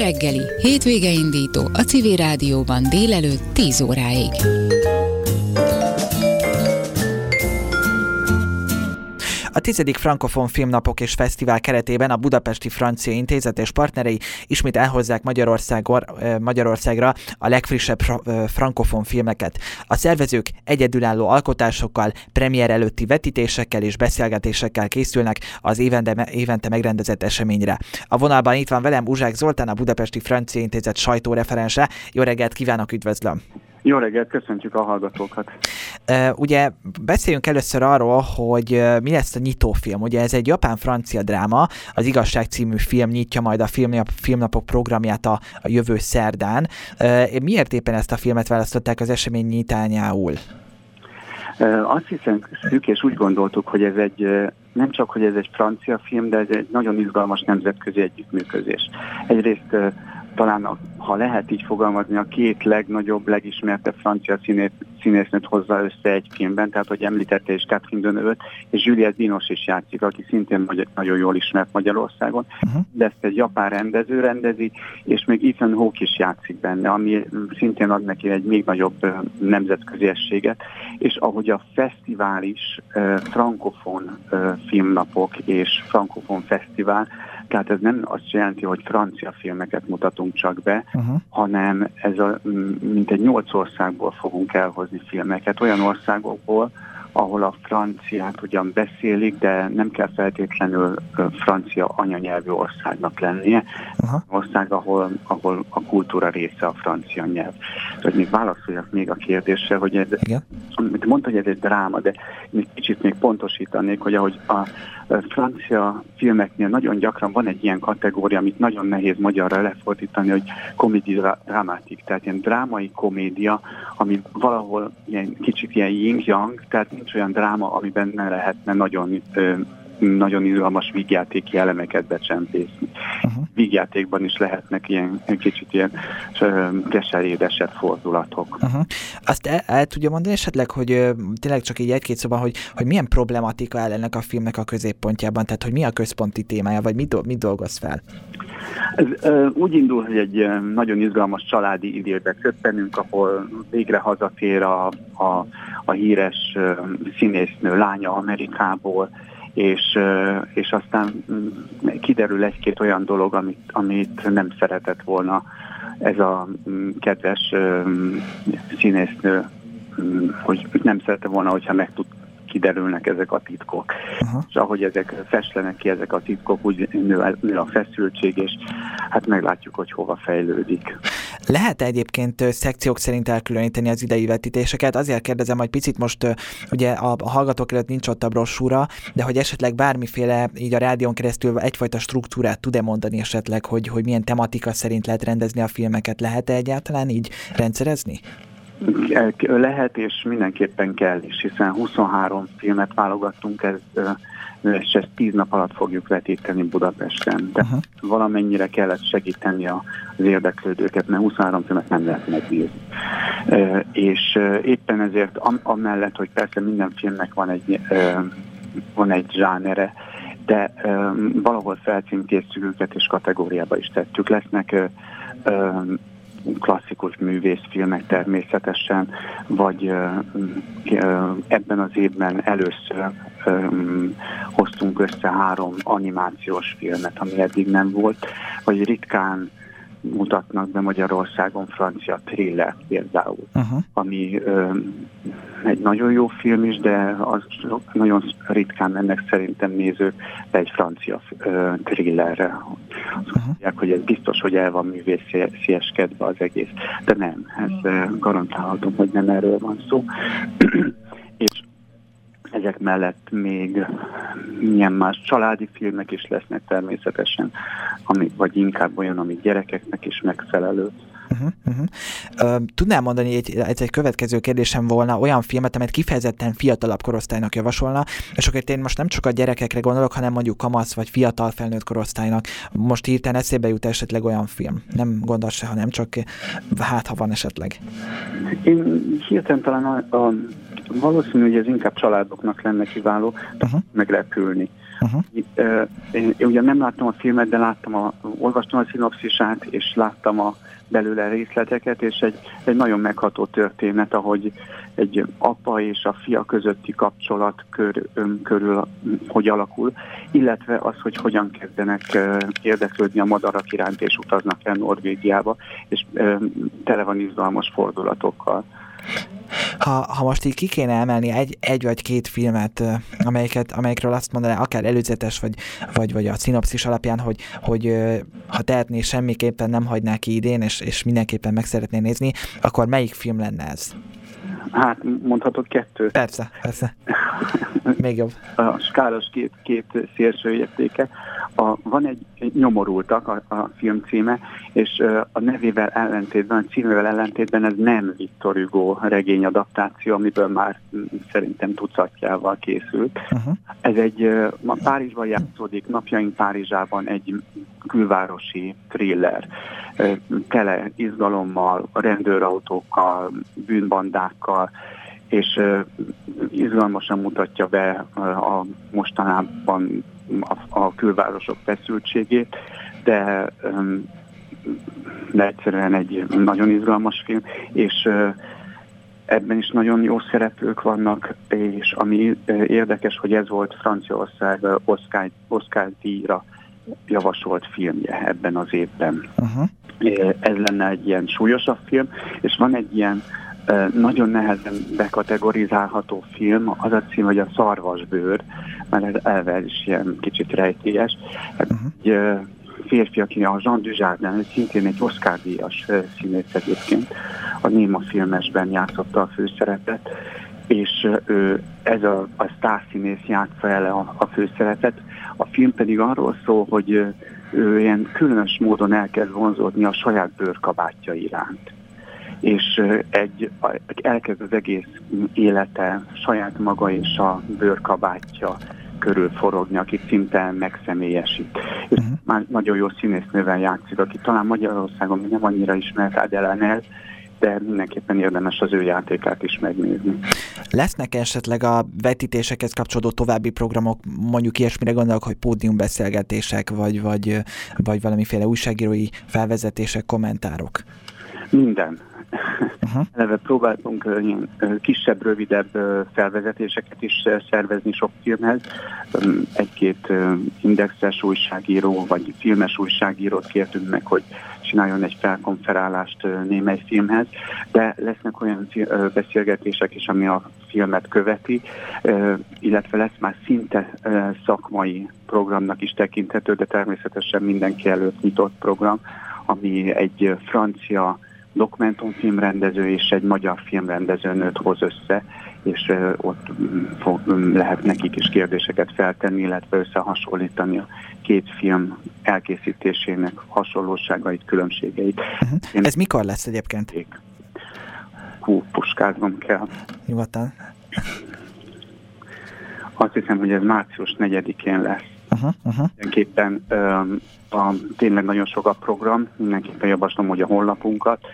reggeli, hétvége indító a Civil Rádióban délelőtt 10 óráig. Tizedik Frankofon Filmnapok és Fesztivál keretében a Budapesti Francia Intézet és partnerei ismét elhozzák Magyarországor, Magyarországra a legfrissebb frankofon filmeket. A szervezők egyedülálló alkotásokkal, premier előtti vetítésekkel és beszélgetésekkel készülnek az évente, évente megrendezett eseményre. A vonalban itt van velem Uzsák Zoltán, a Budapesti Francia Intézet sajtóreferense. Jó reggelt kívánok, üdvözlöm! Jó reggelt, köszöntjük a hallgatókat. Uh, ugye beszéljünk először arról, hogy uh, mi lesz a nyitófilm. Ugye ez egy japán-francia dráma, az Igazság című film nyitja majd a filmnap, filmnapok programját a, a jövő szerdán. Uh, miért éppen ezt a filmet választották az esemény nyitányául? Azt hiszem, szűk, és úgy gondoltuk, hogy ez egy nem csak, hogy ez egy francia film, de ez egy nagyon izgalmas nemzetközi együttműködés. Egyrészt talán, a, ha lehet így fogalmazni, a két legnagyobb, legismertebb francia színész, színésznőt hozza össze egy filmben, tehát hogy említette is Catherine Deneuve és Juliette Dinos is játszik, aki szintén nagyon jól ismert Magyarországon, uh-huh. de ezt egy japán rendező rendezi, és még Ethan Hawke is játszik benne, ami szintén ad neki egy még nagyobb nemzetközi ességet, és ahogy a fesztivál is, frankofon filmnapok és frankofon fesztivál, tehát ez nem azt jelenti, hogy francia filmeket mutatunk csak be, uh-huh. hanem ez a, mint egy nyolc országból fogunk elhozni filmeket, olyan országokból, ahol a franciát ugyan beszélik, de nem kell feltétlenül francia anyanyelvű országnak lennie. Uh-huh. Ország, ahol, ahol a kultúra része a francia nyelv. Hogy még válaszoljak még a kérdésre, hogy ez, Igen. mondta, hogy ez egy dráma, de még kicsit még pontosítanék, hogy ahogy a francia filmeknél nagyon gyakran van egy ilyen kategória, amit nagyon nehéz magyarra lefordítani, hogy komédi dramatik, tehát ilyen drámai komédia, ami valahol ilyen, kicsit ilyen yin-yang, tehát nincs olyan dráma, amiben ne lehetne nagyon nagyon izgalmas vígjátéki elemeket becsempészni. Uh-huh. Vígjátékban is lehetnek ilyen kicsit ilyen keserédesebb fordulatok. Uh-huh. Azt el, el tudja mondani esetleg, hogy tényleg csak így egy-két szóban, hogy, hogy milyen problematika áll ennek a filmnek a középpontjában, tehát hogy mi a központi témája, vagy mit, mit dolgoz fel? Ez úgy indul, hogy egy nagyon izgalmas családi időbe köppenünk, ahol végre hazatér a, a, a híres színésznő lánya Amerikából, és, és aztán mm, kiderül egy-két olyan dolog, amit, amit nem szeretett volna ez a mm, kedves színésznő, mm, hogy nem szerette volna, hogyha meg tud kiderülnek ezek a titkok. Uh-huh. És ahogy ezek feslenek ki, ezek a titkok, úgy nő a feszültség, és hát meglátjuk, hogy hova fejlődik. Lehet egyébként szekciók szerint elkülöníteni az idei vetítéseket? Azért kérdezem, hogy picit most ugye a, hallgatók előtt nincs ott a brossúra, de hogy esetleg bármiféle így a rádión keresztül egyfajta struktúrát tud-e mondani esetleg, hogy, hogy milyen tematika szerint lehet rendezni a filmeket? Lehet-e egyáltalán így rendszerezni? Lehet, és mindenképpen kell is, hiszen 23 filmet válogattunk, ez, és ezt 10 nap alatt fogjuk vetíteni Budapesten. De uh-huh. valamennyire kellett segíteni az érdeklődőket, mert 23 filmet nem lehet megnézni. És éppen ezért amellett, hogy persze minden filmnek van egy, van egy zsánere, de valahol felcímkéztük őket és kategóriába is tettük. Lesznek klasszikus művészfilmek természetesen, vagy ebben az évben először hoztunk össze három animációs filmet, ami eddig nem volt, vagy ritkán mutatnak be Magyarországon francia thriller például, uh-huh. ami ö, egy nagyon jó film is, de az nagyon ritkán mennek szerintem nézők be egy francia ö, thrillerre. Azt uh-huh. mondják, hogy ez biztos, hogy el van művészélyeskedve az egész. De nem, ez garantálhatom, hogy nem erről van szó. Ezek mellett még milyen más családi filmek is lesznek természetesen, ami, vagy inkább olyan, ami gyerekeknek is megfelelő. Uh-huh, uh-huh. Uh, mondani, egy, ez egy következő kérdésem volna, olyan filmet, amelyet kifejezetten fiatalabb korosztálynak javasolna, és akkor én most nem csak a gyerekekre gondolok, hanem mondjuk kamasz vagy fiatal felnőtt korosztálynak. Most hirtelen eszébe jut esetleg olyan film. Nem gondol se, hanem csak hát, ha van esetleg. Én hirtelen talán a, a valószínű, hogy ez inkább családoknak lenne kiváló, uh-huh. meglepülni. Uh-huh. Én, én ugye nem láttam a filmet, de láttam a, olvastam a szinopszisát, és láttam a belőle részleteket, és egy, egy nagyon megható történet, ahogy egy apa és a fia közötti kapcsolat kör, ön, körül hogy alakul, illetve az, hogy hogyan kezdenek érdeklődni a madarak iránt, és utaznak el Norvégiába, és tele van izgalmas fordulatokkal. Ha, ha most így ki kéne emelni egy, egy vagy két filmet, amelyiket, amelyekről azt mondaná, akár előzetes, vagy, vagy, vagy a szinopszis alapján, hogy, hogy ha tehetné, semmiképpen nem hagyná ki idén, és, és mindenképpen meg szeretné nézni, akkor melyik film lenne ez? Hát mondhatok kettőt. Persze, persze. Még jobb. A skálos két, két szélső értéke. A, van egy, egy nyomorultak a, a film címe, és a nevével ellentétben, a címével ellentétben ez nem Victor Hugo regény adaptáció, amiből már szerintem tucatjával készült. Uh-huh. Ez egy ma Párizsban játszódik, napjaink Párizsában egy külvárosi thriller, tele izgalommal, rendőrautókkal, bűnbandákkal, és izgalmasan mutatja be a mostanában a, külvárosok feszültségét, de, de egyszerűen egy nagyon izgalmas film, és ebben is nagyon jó szereplők vannak, és ami érdekes, hogy ez volt Franciaország Oscar, Oscar díjra javasolt filmje ebben az évben. Uh-huh. Ez lenne egy ilyen súlyosabb film, és van egy ilyen nagyon nehezen bekategorizálható film, az a cím, hogy a szarvasbőr, mert ez elve is ilyen kicsit rejtélyes. Uh-huh. Egy férfi, aki a Jean Dujardin, szintén egy Oscar-díjas színész egyébként, a Néma filmesben játszotta a főszerepet, és ő, ez a, a sztárszínész játsza el a, a főszerepet. A film pedig arról szól, hogy ő ilyen különös módon elkezd vonzódni a saját bőrkabátja iránt és egy, elkezd az egész élete saját maga és a bőrkabátja körül forogni, akit szinte megszemélyesít. És uh-huh. már nagyon jó színésznővel játszik, aki talán Magyarországon nem annyira ismert Adele de mindenképpen érdemes az ő játékát is megnézni. Lesznek esetleg a vetítésekhez kapcsolódó további programok, mondjuk ilyesmire gondolok, hogy pódiumbeszélgetések, vagy, vagy, vagy valamiféle újságírói felvezetések, kommentárok? Minden. Uh-huh. Eleve próbáltunk kisebb, rövidebb felvezetéseket is szervezni sok filmhez. Egy-két indexes újságíró vagy filmes újságírót kértünk meg, hogy csináljon egy felkonferálást némely filmhez, de lesznek olyan beszélgetések is, ami a filmet követi, illetve lesz már szinte szakmai programnak is tekinthető, de természetesen mindenki előtt nyitott program, ami egy francia dokumentumfilmrendező és egy magyar filmrendező nőt hoz össze, és ott fog, lehet nekik is kérdéseket feltenni, illetve összehasonlítani a két film elkészítésének hasonlóságait, különbségeit. Uh-huh. Ez mikor lesz egyébként? Hú, puskáznom kell. Nyugodtan. Azt hiszem, hogy ez március 4-én lesz. Uh-huh, uh-huh. Mindenképpen a, tényleg nagyon sok a program, mindenképpen javaslom, hogy a honlapunkat,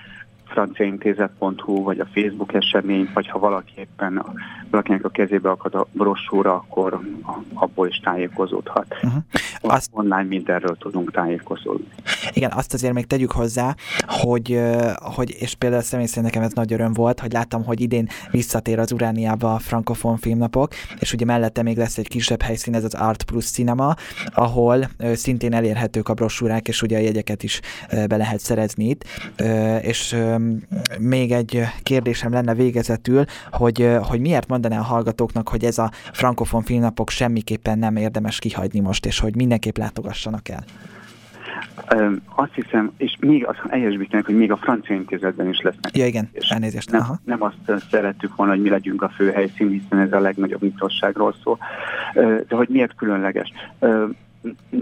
franciaintézet.hu, vagy a Facebook esemény, vagy ha valaki éppen valakinek a kezébe akad a brossúra, akkor abból is tájékozódhat. Uh-huh. Azt... Online mindenről tudunk tájékozódni. Igen, azt azért még tegyük hozzá, hogy, hogy és például személy szerint nekem ez nagy öröm volt, hogy láttam, hogy idén visszatér az Urániába a frankofon filmnapok, és ugye mellette még lesz egy kisebb helyszín, ez az Art Plus Cinema, ahol szintén elérhetők a brossúrák, és ugye a jegyeket is be lehet szerezni itt, és még egy kérdésem lenne végezetül, hogy, hogy miért mondaná a hallgatóknak, hogy ez a frankofon filmnapok semmiképpen nem érdemes kihagyni most, és hogy mindenképp látogassanak el? Azt hiszem, és még az helyesbítenek, hogy még a francia intézetben is lesznek. Ja igen, elnézést. Nem, Aha. nem azt szerettük volna, hogy mi legyünk a főhelyszín, hiszen ez a legnagyobb nyitosságról szól. De hogy miért különleges?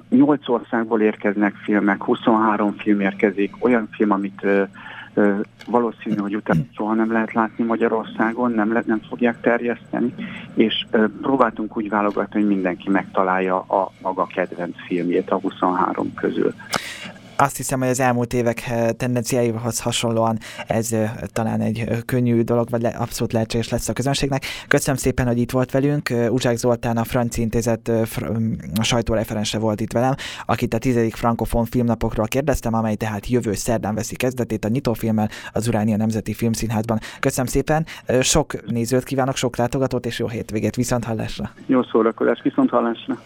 Nyolc országból érkeznek filmek, 23 film érkezik, olyan film, amit valószínű, hogy utána soha nem lehet látni Magyarországon, nem, le, nem fogják terjeszteni, és próbáltunk úgy válogatni, hogy mindenki megtalálja a maga kedvenc filmjét a 23 közül. Azt hiszem, hogy az elmúlt évek tendenciáihoz hasonlóan ez talán egy könnyű dolog, vagy abszolút lehetséges lesz a közönségnek. Köszönöm szépen, hogy itt volt velünk. Uzsák Zoltán, a Franci Intézet a sajtóreferense volt itt velem, akit a tizedik frankofon filmnapokról kérdeztem, amely tehát jövő szerdán veszi kezdetét a nyitófilmmel az Uránia Nemzeti Filmszínházban. Köszönöm szépen, sok nézőt kívánok, sok látogatót, és jó hétvégét, viszont hallásra! Jó szórakozás, viszont hallásra!